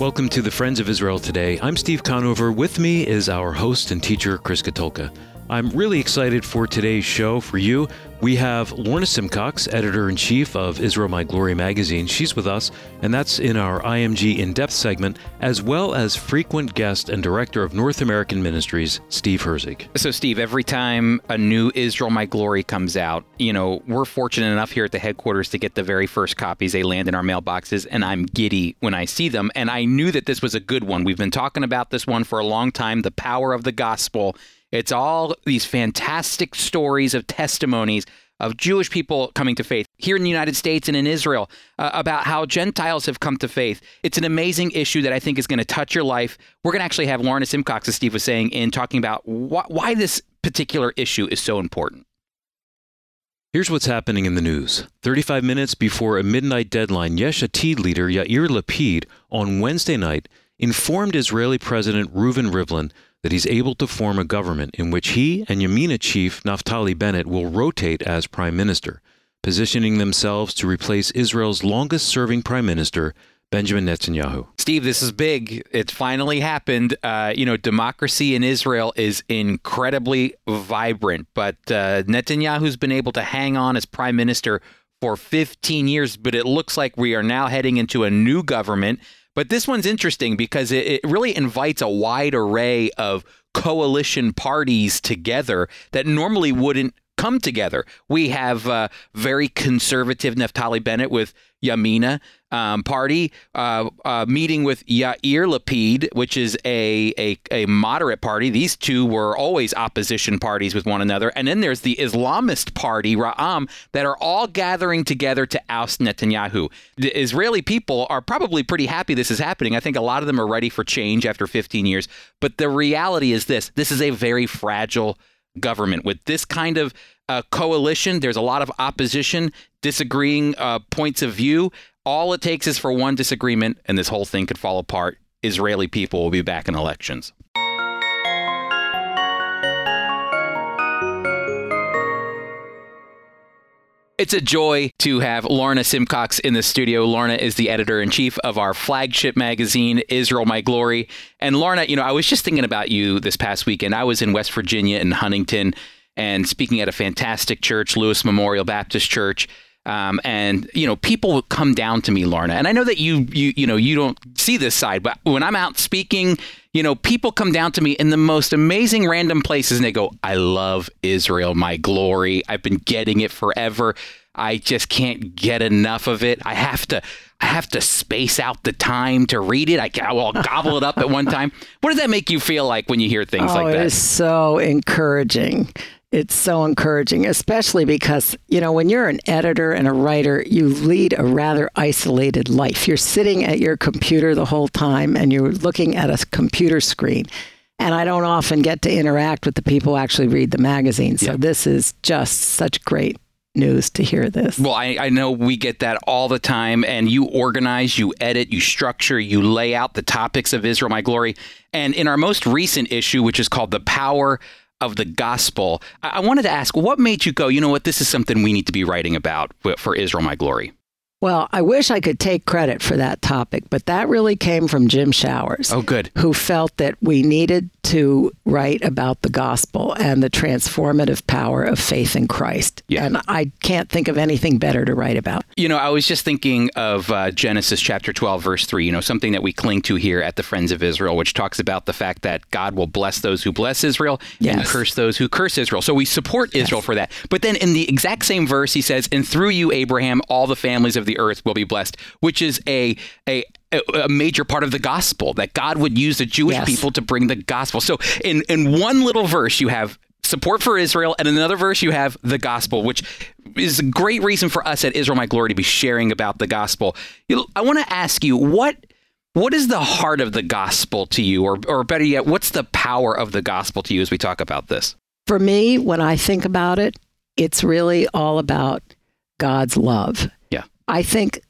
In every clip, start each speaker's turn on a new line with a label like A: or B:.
A: Welcome to the Friends of Israel today. I'm Steve Conover. With me is our host and teacher, Chris Katulka. I'm really excited for today's show for you. We have Lorna Simcox, editor in chief of Israel My Glory magazine. She's with us, and that's in our IMG In Depth segment, as well as frequent guest and director of North American Ministries, Steve Herzig.
B: So, Steve, every time a new Israel My Glory comes out, you know, we're fortunate enough here at the headquarters to get the very first copies. They land in our mailboxes, and I'm giddy when I see them. And I knew that this was a good one. We've been talking about this one for a long time the power of the gospel it's all these fantastic stories of testimonies of Jewish people coming to faith here in the United States and in Israel uh, about how Gentiles have come to faith. It's an amazing issue that I think is going to touch your life. We're going to actually have Lorna Simcox, as Steve was saying, in talking about wh- why this particular issue is so important.
A: Here's what's happening in the news. 35 minutes before a midnight deadline, Yesh Atid leader Yair Lapid on Wednesday night informed Israeli President Reuven Rivlin that he's able to form a government in which he and Yamina chief Naftali Bennett will rotate as prime minister, positioning themselves to replace Israel's longest serving prime minister, Benjamin Netanyahu.
B: Steve, this is big. It finally happened. Uh, you know, democracy in Israel is incredibly vibrant, but uh, Netanyahu's been able to hang on as prime minister for 15 years, but it looks like we are now heading into a new government but this one's interesting because it, it really invites a wide array of coalition parties together that normally wouldn't come together. We have uh, very conservative Naftali Bennett with Yamina um, party uh, uh, meeting with Yair Lapid, which is a, a, a moderate party. These two were always opposition parties with one another. And then there's the Islamist party, Ra'am, that are all gathering together to oust Netanyahu. The Israeli people are probably pretty happy this is happening. I think a lot of them are ready for change after 15 years. But the reality is this this is a very fragile government. With this kind of uh, coalition, there's a lot of opposition, disagreeing uh, points of view. All it takes is for one disagreement, and this whole thing could fall apart. Israeli people will be back in elections. It's a joy to have Lorna Simcox in the studio. Lorna is the editor in chief of our flagship magazine, Israel My Glory. And Lorna, you know, I was just thinking about you this past weekend. I was in West Virginia in Huntington and speaking at a fantastic church, Lewis Memorial Baptist Church. Um, and you know, people come down to me, Lorna. And I know that you you you know you don't see this side, but when I'm out speaking, you know, people come down to me in the most amazing random places, and they go, "I love Israel, my glory. I've been getting it forever. I just can't get enough of it. I have to." I have to space out the time to read it. I will gobble it up at one time. What does that make you feel like when you hear things
C: oh,
B: like that?
C: It is so encouraging it's so encouraging, especially because, you know, when you're an editor and a writer, you lead a rather isolated life. You're sitting at your computer the whole time and you're looking at a computer screen. And I don't often get to interact with the people who actually read the magazine. So this is just such great news to hear this.
B: Well, I, I know we get that all the time, and you organize, you edit, you structure, you lay out the topics of Israel, my glory. And in our most recent issue, which is called The Power of the gospel. I, wanted to ask, what made you go, you know what, this is something we need to be writing about for Israel, my glory?
C: Well, I wish I could take credit for that topic, but that really came from Jim Showers.
B: Oh, good.
C: Who felt that we needed to write about the gospel and the transformative power of faith in Christ. Yeah. And I can't think of anything better to write about.
B: You know, I was just thinking of uh, Genesis chapter 12, verse 3, you know, something that we cling to here at the Friends of Israel, which talks about the fact that God will bless those who bless Israel yes. and curse those who curse Israel. So we support Israel yes. for that. But then in the exact same verse, he says, And through you, Abraham, all the families of the earth will be blessed, which is a, a a major part of the gospel that God would use the Jewish yes. people to bring the gospel. So in in one little verse you have support for Israel and in another verse you have the gospel which is a great reason for us at Israel My Glory to be sharing about the gospel. I want to ask you what what is the heart of the gospel to you or or better yet what's the power of the gospel to you as we talk about this?
C: For me when I think about it it's really all about God's love. I think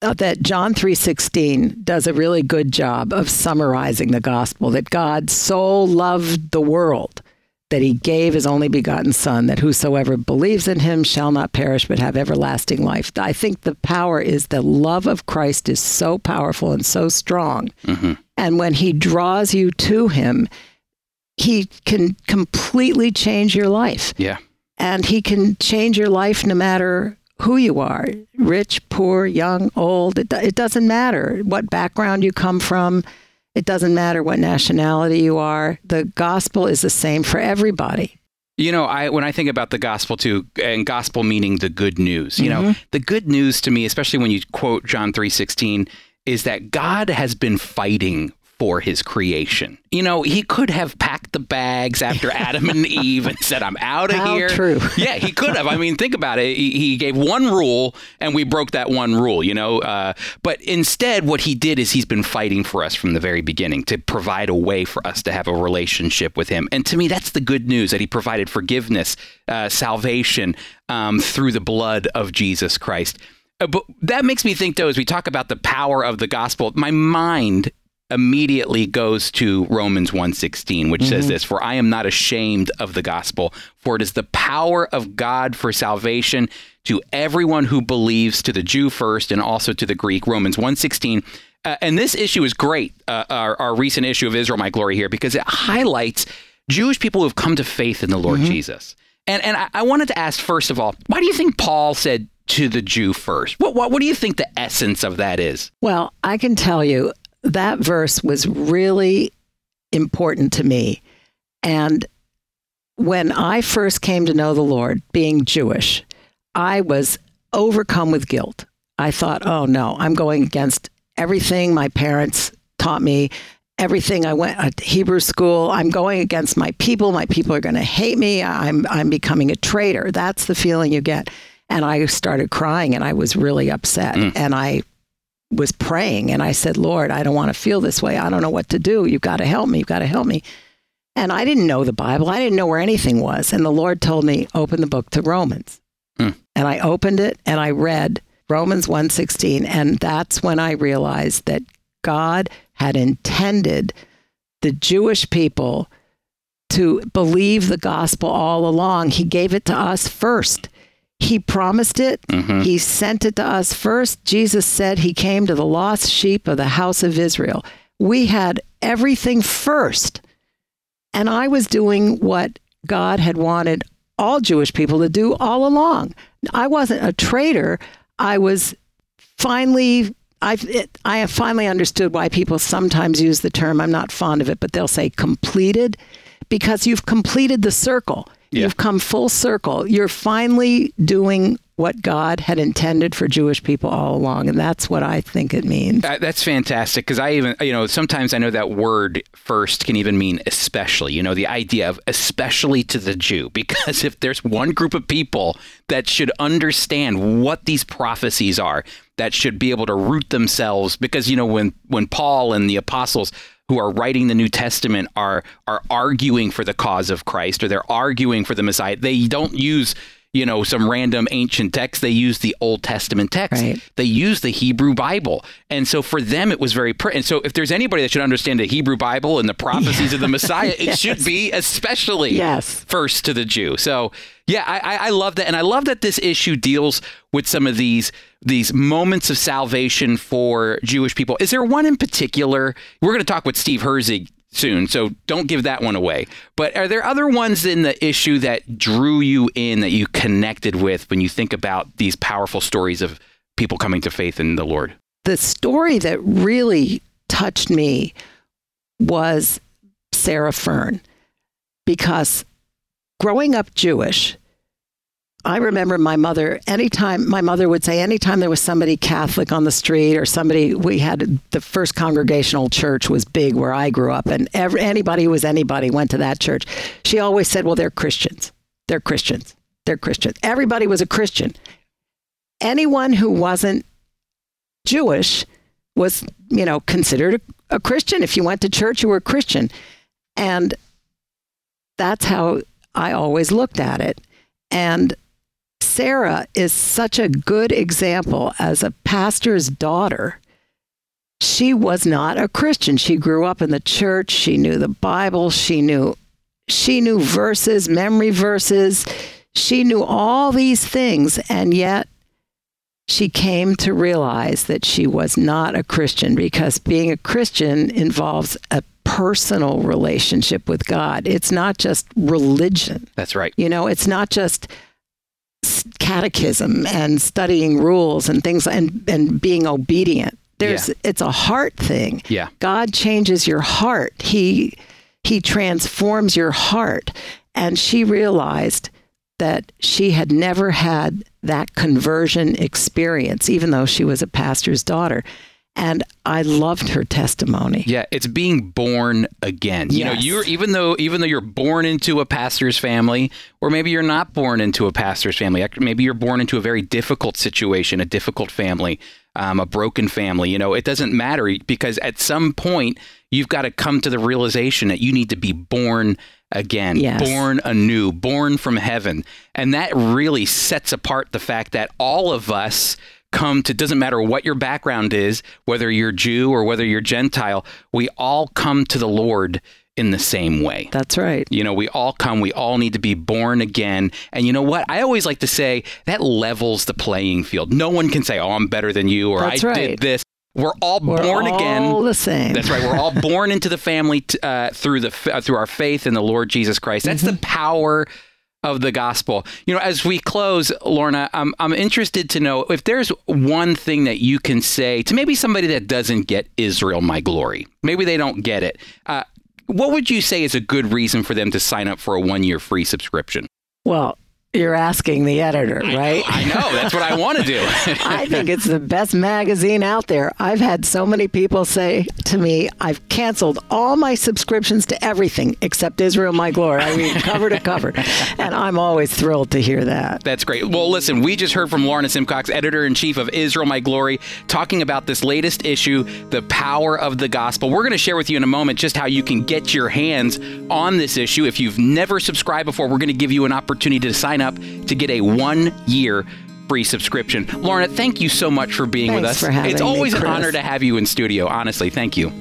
C: that John 3:16 does a really good job of summarizing the gospel that God so loved the world that he gave his only begotten Son, that whosoever believes in him shall not perish but have everlasting life. I think the power is the love of Christ is so powerful and so strong.
B: Mm-hmm.
C: And when he draws you to him, he can completely change your life.
B: Yeah.
C: And he can change your life no matter who you are rich, poor, young, old. It, it doesn't matter what background you come from. It doesn't matter what nationality you are. The gospel is the same for everybody.
B: You know, I when I think about the gospel too, and gospel meaning the good news. You know, mm-hmm. the good news to me, especially when you quote John three sixteen, is that God has been fighting for his creation. You know, he could have packed the bags after Adam and Eve and said, I'm out of here.
C: true.
B: yeah, he could have. I mean, think about it. He, he gave one rule and we broke that one rule, you know? Uh, but instead, what he did is he's been fighting for us from the very beginning to provide a way for us to have a relationship with him. And to me, that's the good news that he provided forgiveness, uh, salvation um, through the blood of Jesus Christ. Uh, But that makes me think, though, as we talk about the power of the gospel, my mind immediately goes to Romans 1:16 which says this for I am not ashamed of the gospel for it is the power of God for salvation to everyone who believes to the Jew first and also to the Greek. Romans 1:16 uh, and this issue is great uh, our, our recent issue of Israel my glory here because it highlights Jewish people who have come to faith in the Lord Jesus. And and I, I wanted to ask first of all why do you think Paul said to the Jew first? What what, what do you think the essence of that is?
C: Well, I can tell you that verse was really important to me. And when I first came to know the Lord, being Jewish, I was overcome with guilt. I thought, oh no, I'm going against everything my parents taught me, everything I went at Hebrew school. I'm going against my people. My people are going to hate me. I'm I'm becoming a traitor. That's the feeling you get. And I started crying and I was really upset. Mm. And I was praying and I said, Lord, I don't want to feel this way. I don't know what to do. You've got to help me. You've got to help me. And I didn't know the Bible. I didn't know where anything was. And the Lord told me, open the book to Romans.
B: Hmm.
C: And I opened it and I read Romans 1:16 and that's when I realized that God had intended the Jewish people to believe the gospel all along. He gave it to us first. He promised it.
B: Mhm.
C: He sent it to us first. Jesus said he came to the lost sheep of the house of Israel. We had everything first. And I was doing what God had wanted all Jewish people to do all along. I wasn't a traitor. I was finally I've, it, I have finally understood why people sometimes use the term. I'm not fond of it, but they'll say completed because you've completed the circle.
B: Yeah.
C: You've come full circle. You're finally doing what God had intended for Jewish people all along. And that's what I think it means.
B: That, that's fantastic because I even, you know, sometimes I know that word first can even mean especially, you know, the idea of especially to the Jew. Because if there's one group of people that should understand what these prophecies are, that should be able to root themselves, because, you know, when, when Paul and the apostles, who are writing the New Testament are are arguing for the cause of Christ or they're arguing for the Messiah. They don't use you know some random ancient text. They use the Old Testament text.
C: Right.
B: They use the Hebrew Bible, and so for them it was very. And so if there's anybody that should understand the Hebrew Bible and the prophecies of the Messiah, it should be especially
C: Yes.
B: first to the Jew. So yeah, I, I, I love that, and I love that this issue deals with some of these these moments of salvation for Jewish people. Is there one in particular? We're going to talk with Steve Herzig soon, so don't give that one away. But are there other ones in the issue that drew you in that you connected with when you think about these powerful stories of people coming to faith in the Lord?
C: the story that really touched me was Sarah Fern because growing up Jewish, I remember my mother, anytime my mother would say, anytime there was somebody Catholic on the street or somebody, we had the first congregational church was big where I grew up, and every, anybody who was anybody went to that church. She always said, Well, they're Christians. They're Christians. They're Christians. Everybody was a Christian. Anyone who wasn't Jewish was, you know, considered a, a Christian. If you went to church, you were a Christian. And that's how I always looked at it. And Sarah is such a good example as a pastor's daughter. She was not a Christian. She grew up in the church. She knew the Bible. She knew she knew verses, memory verses. She knew all these things, and yet she came to realize that she was not a Christian because being a Christian involves a personal relationship with God. It's not just religion.
B: That's right.
C: You know, it's not just catechism and studying rules and things and and being obedient. There's
B: Yeah.
C: it's a heart thing.
B: Yeah.
C: God changes your heart. He he transforms your heart. And she realized that she had never had that conversion experience, even though she was a pastor's daughter. And I loved her testimony.
B: Yeah, it's being born again. You know, you're even though even though you're born into a pastor's family, or maybe you're not born into a pastor's family. Maybe you're born into a very difficult situation, a difficult family, um, a broken family. You know, it doesn't matter because at some point you've got to come to the realization that you need to be born again,
C: Yes.
B: born anew, born from heaven, and that really sets apart the fact that all of us come to doesn't matter what your background is whether you're jew or whether you're gentile we all come to the lord in the same way
C: That's right.
B: you know we all come we all need to be born again and you know what i always like to say that levels the playing field no one can say oh i'm better than you or
C: That's
B: i
C: right.
B: did this we're all
C: We're
B: born again
C: all the same.
B: that's right. We're all born into the family t- uh, through the uh, through our faith in the Lord Jesus Christ. That's the power of the gospel. You know, as we close, Lorna, I'm I'm interested to know if there's one thing that you can say to maybe somebody that doesn't get Israel, my glory. Maybe they don't get it. Uh, what would you say is a good reason for them to sign up for a one year free subscription?
C: Well, you're asking the editor, right?
B: I know that's what I want to do.
C: I think it's the best magazine out there. I've had so many people say to me, I've canceled all my subscriptions to everything except Israel My Glory. I read cover to cover. And I'm always thrilled to hear that.
B: That's great. Well, listen, we just heard from Lorna Simcox, editor in chief of Israel My Glory, talking about this latest issue, The Power of the Gospel. We're going to share with you in a moment just how you can get your hands on this issue. If you've never subscribed before, we're going to give you an opportunity to sign up to get a one year free subscription. Lorna, thank you so much for being with us.
C: for having
B: it's
C: me,
B: always an honor to have you in studio, honestly. Thank you.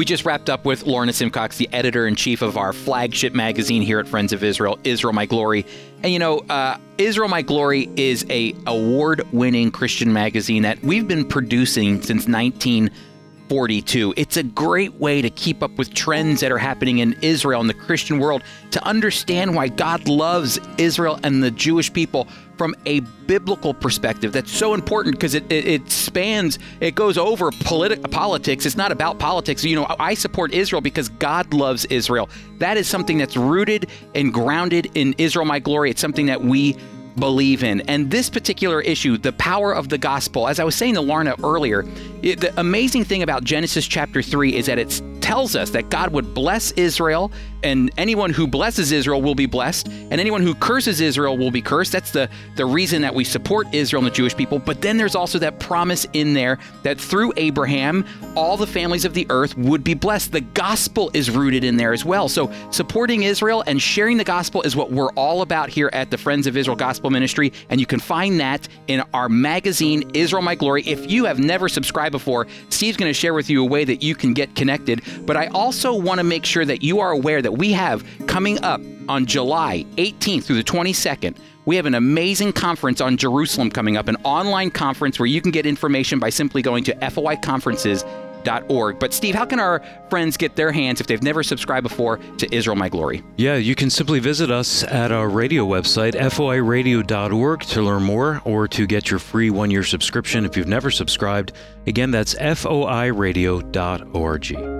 B: We just wrapped up with Lorna Simcox, the editor in chief of our flagship magazine here at Friends of Israel, Israel My Glory. And you know, uh, Israel My Glory is a award-winning Christian magazine that we've been producing since 1942. It's a great way to keep up with trends that are happening in Israel and the Christian world, to understand why God loves Israel and the Jewish people from a biblical perspective. That's so important because it, it, it spans, it goes over politi- politics. It's not about politics. You know, I support Israel because God loves Israel. That is something that's rooted and grounded in Israel, my glory. It's something that we believe in. And this particular issue, the power of the gospel, as I was saying to Lorna earlier, it, the amazing thing about Genesis chapter 3 is that it tells us that God would bless Israel, and anyone who blesses Israel will be blessed, and anyone who curses Israel will be cursed. That's the, the reason that we support Israel and the Jewish people. But then there's also that promise in there that through Abraham, all the families of the earth would be blessed. The gospel is rooted in there as well. So supporting Israel and sharing the gospel is what we're all about here at the Friends of Israel Gospel Ministry. And you can find that in our magazine, Israel My Glory. If you have never subscribed before, Steve's going to share with you a way that you can get connected. But I also want to make sure that you are aware that we have coming up on July 18th through the 22nd. We have an amazing conference on Jerusalem coming up, an online conference where you can get information by simply going to foiconferences.org. But, Steve, how can our friends get their hands, if they've never subscribed before, to Israel My Glory?
A: Yeah, you can simply visit us at our radio website, foiradio.org, to learn more or to get your free one year subscription if you've never subscribed. Again, that's foiradio.org.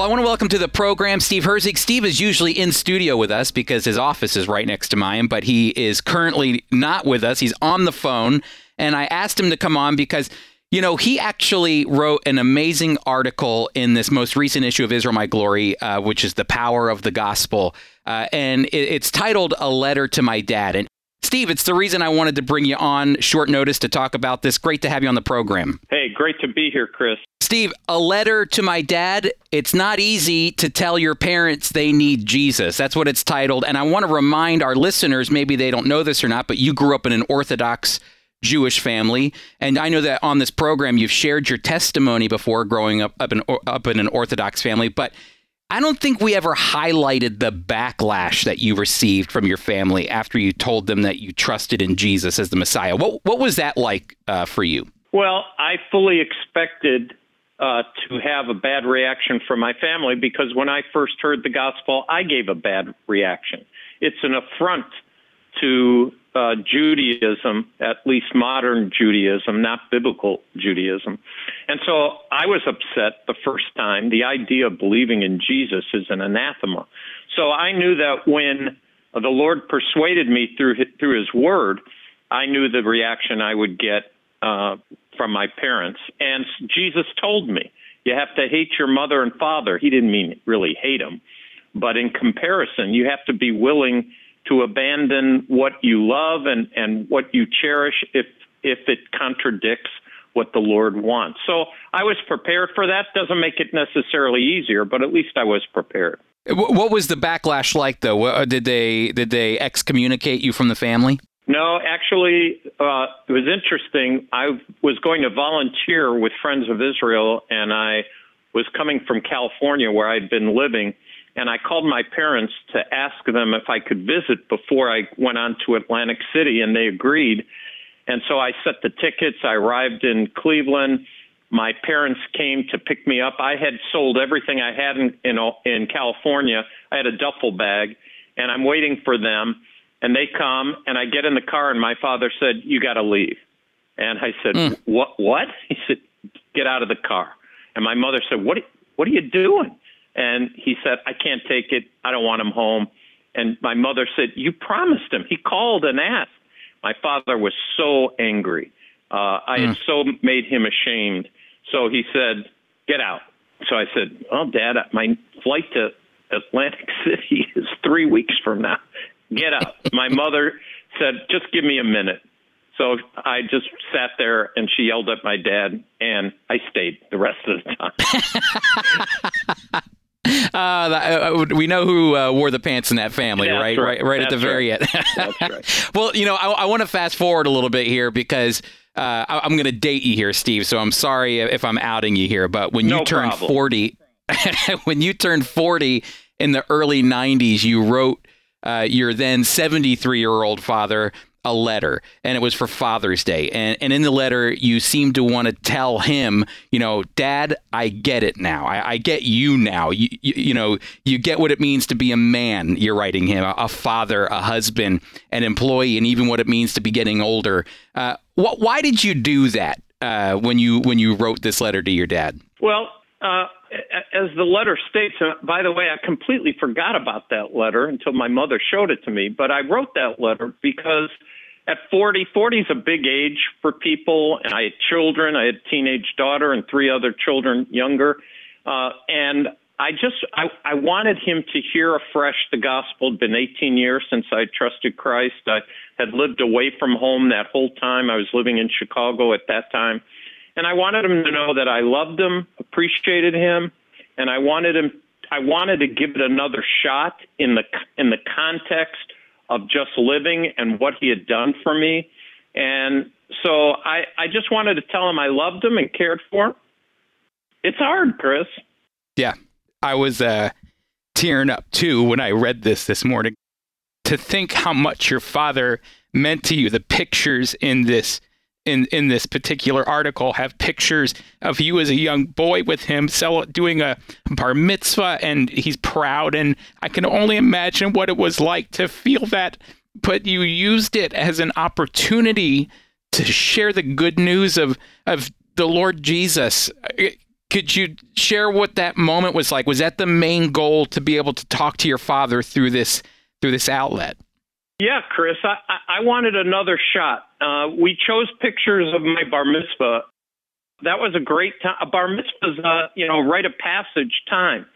B: Well, I want to welcome to the program Steve Herzig. Steve is usually in studio with us because his office is right next to mine, but he is currently not with us. He's on the phone. And I asked him to come on because You know, he actually wrote an amazing article in this most recent issue of Israel My Glory, uh, which is The Power of the Gospel. Uh, and it, it's titled A Letter to My Dad. And Steve, it's the reason I wanted to bring you on short notice to talk about this. Great to have you on the program.
D: Hey, great to be here, Chris.
B: Steve, a letter to my dad. It's not easy to tell your parents they need Jesus. That's what it's titled. And I want to remind our listeners maybe they don't know this or not, but you grew up in an Orthodox Jewish family. And I know that on this program, you've shared your testimony before growing up, up, in, up in an Orthodox family, but I don't think we ever highlighted the backlash that you received from your family after you told them that you trusted in Jesus as the Messiah. What, what was that like uh, for you?
D: Well, I fully expected uh, to have a bad reaction from my family because when I first heard the gospel, I gave a bad reaction. It's an affront to uh, Judaism, at least modern Judaism, not biblical Judaism. And so I was upset the first time. The idea of believing in Jesus is an anathema. So I knew that when the Lord persuaded me through his, through His Word, I knew the reaction I would get uh, from my parents. And Jesus told me, you have to hate your mother and father. He didn't mean really hate them, but in comparison, you have to be willing to abandon what you love and, and what you cherish if if it contradicts what the Lord wants. So I was prepared for that. Doesn't make it necessarily easier, but at least I was prepared.
B: What was the backlash like, though? Did they did they excommunicate you from the family?
D: No, actually, uh, it was interesting. I was going to volunteer with Friends of Israel, and I was coming from California, where I'd been living and I called my parents to ask them if I could visit before I went on to Atlantic City, and they agreed. And so I set the tickets. I arrived in Cleveland. My parents came to pick me up. I had sold everything I had in in, in California. I had a duffel bag, and I'm waiting for them. And they come, and I get in the car, and my father said, "You got to leave." And I said, mm. "What? What?" He said, "Get out of the car." And my mother said, "What? What are you doing?" And he said, I can't take it. I don't want him home. And my mother said, You promised him. He called and asked. My father was so angry. Uh, I mm. had hmm. so made him ashamed. So he said, Get out. So I said, Oh, Dad, my flight to Atlantic City is three weeks from now. Get up. my mother said, Just give me a minute. So I just sat there and she yelled at my dad, and I stayed the rest of the
B: time. Uh, uh, we know who uh, wore the pants in that family,
D: yeah,
B: right?
D: right?
B: Right, right at the very
D: right. end. That's right.
B: well, you know, I, I want to fast forward a little bit here because uh, I, am going to date you here, Steve. So I'm sorry if I'm outing you here, but when
D: no
B: you turned
D: problem.
B: 40, when you turned 40 in the early 90s, you wrote uh, your then 73 year old father a letter and it was for Father's Day. And, and in the letter, you seem to want to tell him, you know, Dad, I get it now. I, I get you now. You, you, you, know, you get what it means to be a man, you're writing him, a, a father, a husband, an employee, and even what it means to be getting older. Uh, wh- why did you do that uh, when you when you wrote this letter to your dad?
D: Well, uh, as the letter states, by the way, I completely forgot about that letter until my mother showed it to me. But I wrote that letter because at 40, 40 is a big age for people. And I had children. I had a teenage daughter and three other children younger. Uh, and I just, I, I wanted him to hear afresh the gospel. It'd been 18 years since I trusted Christ. I had lived away from home that whole time. I was living in Chicago at that time. And I wanted him to know that I loved him, appreciated him, and I wanted him I wanted to give it another shot in the in the context of just living and what he had done for me. And so I, I just wanted to tell him I loved him and cared for him. It's hard, Chris.
B: Yeah. I was uh, tearing up too when I read this this morning. To think how much your father meant to you, the pictures in this in in this particular article have pictures of you as a young boy with him doing a bar mitzvah and he's proud and I can only imagine what it was like to feel that but you used it as an opportunity to share the good news of of the Lord Jesus. Could you share what that moment was like? Was that the main goal to be able to talk to your father through this through this outlet
D: yeah, Chris, I, I wanted another shot. Uh, we chose pictures of my bar mitzvah that was a great time. A bar mitzvah is, uh, you know, rite of passage time.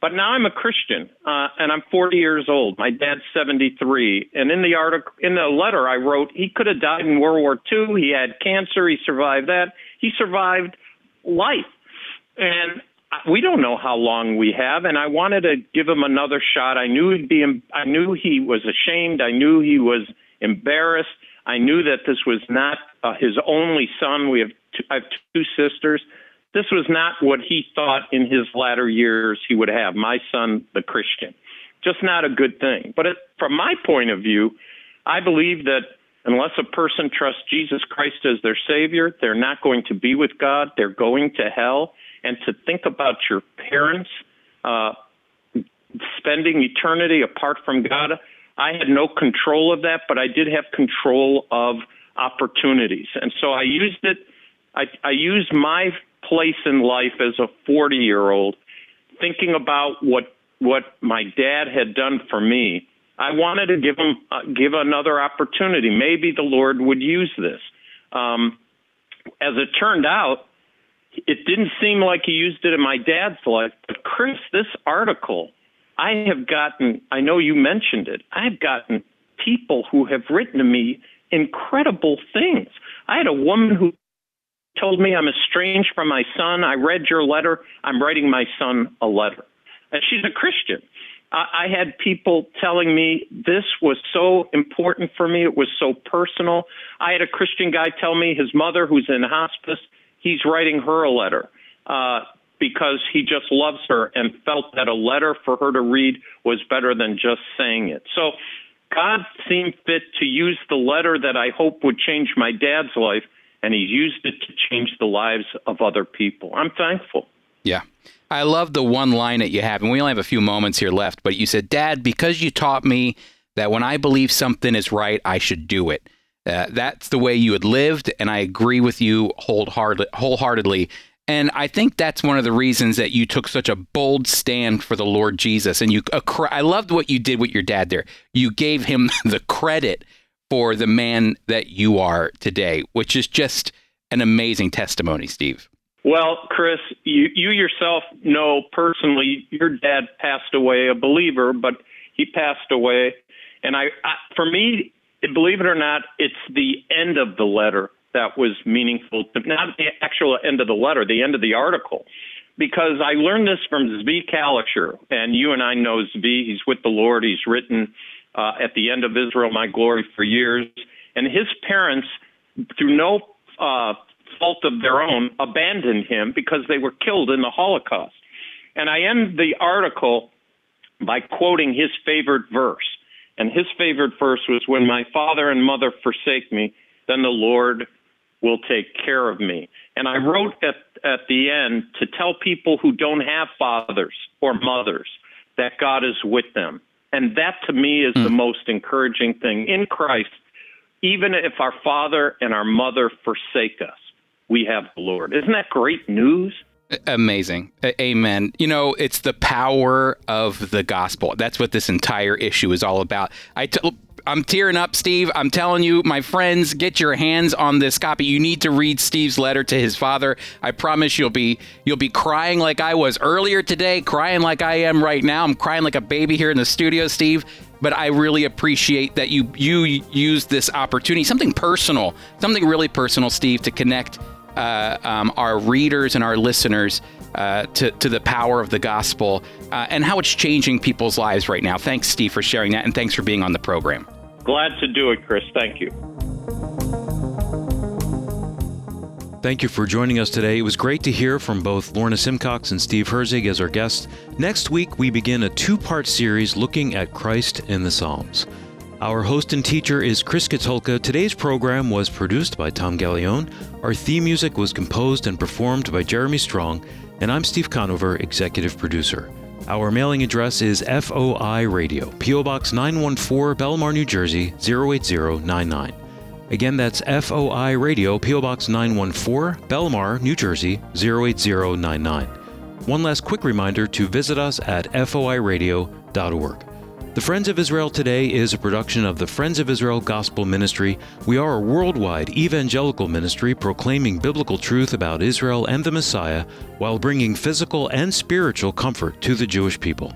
D: But now I'm a Christian, uh, and I'm 40 years old. My dad's 73, and in the article, in the letter I wrote, he could have died in World War II. He had cancer. He survived that. He survived life, and we don't know how long we have. And I wanted to give him another shot. I knew he'd be. I knew he was ashamed. I knew he was embarrassed. I knew that this was not uh, his only son. We have two, I have two sisters this was not what he thought in his latter years he would have. My son, the Christian. Just not a good thing. But it, from my point of view, I believe that unless a person trusts Jesus Christ as their Savior, they're not going to be with God. They're going to hell. And to think about your parents uh, spending eternity apart from God, I had no control of that, but I did have control of opportunities. And so I used it. I, I used my place in life as a 40 year old, thinking about what what my dad had done for me. I wanted to give him uh, give another opportunity. Maybe the Lord would use this. Um, as it turned out, it didn't seem like he used it in my dad's life. But Chris, this article, I have gotten. I know you mentioned it. I've gotten people who have written to me incredible things. I had a woman who told me I'm estranged from my son. I read your letter. I'm writing my son a letter. And she's a Christian. I, I had people telling me this was so important for me. It was so personal. I had a Christian guy tell me his mother, who's in hospice, he's writing her a letter. Uh, because he just loves her and felt that a letter for her to read was better than just saying it. So God seemed fit to use the letter that I hope would change my dad's life and he's used it to change the lives of other people. I'm thankful.
B: Yeah. I love the one line that you have, and we only have a few moments here left, but you said, Dad, because you taught me that when I believe something is right, I should do it. Uh, that's the way you had lived, and I agree with you wholeheartedly. And I think that's one of the reasons that you took such a bold stand for the Lord Jesus. And you, I loved what you did with your dad there. You gave him the credit for the man that you are today, which is just an amazing testimony, Steve.
D: Well, Chris, you, you yourself know personally your dad passed away a believer, but he passed away. And I, I for me, believe it or not, it's the end of the letter that was meaningful, not the actual end of the letter, the end of the article. Because I learned this from Zvi Kalisher, and you and I know Zvi. He's with the Lord. He's written uh, at the end of Israel, My Glory for years. And his parents, through no uh, fault of their own, abandoned him because they were killed in the Holocaust. And I end the article by quoting his favorite verse. And his favorite verse was When my father and mother forsake me, then the Lord will take care of me. And I wrote at, at the end to tell people who don't have fathers or mothers that God is with them and that to me is mm. the hmm. most encouraging thing. In Christ, even if our father and our mother forsake us, we have the Lord. Isn't that great news?
B: Amazing. Amen. You know, it's the power of the gospel. That's what this entire issue is all about. I t- I'm tearing up, Steve. I'm telling you, my friends, get your hands on this copy. You need to read Steve's letter to his father. I promise you'll be you'll be crying like I was earlier today, crying like I am right now. I'm crying like a baby here in the studio, Steve. But I really appreciate that you you use this opportunity, something personal, something really personal, Steve, to connect uh, um, our readers and our listeners uh, to, to the power of the gospel uh, and how it's changing people's lives right now. Thanks, Steve, for sharing that, and thanks for being on the program.
D: Glad to do it, Chris. Thank you.
A: Thank you for joining us today. It was great to hear from both Lorna Simcox and Steve Herzig as our guests. Next week, we begin a two part series looking at Christ in the Psalms. Our host and teacher is Chris Katulka. Today's program was produced by Tom Gallione. Our theme music was composed and performed by Jeremy Strong and I'm Steve Conover, executive producer. Our mailing address is FOI Radio, P.O. Box 914, Bellmawr, New Jersey 08099. Again, that's FOI Radio, P.O. Box 914, Bellmawr, New Jersey 08099. One last quick reminder to visit us at foiradio.org. The Friends of Israel Today is a production of the Friends of Israel Gospel Ministry. We are a worldwide evangelical ministry proclaiming biblical truth about Israel and the Messiah while bringing physical and spiritual comfort to the Jewish people.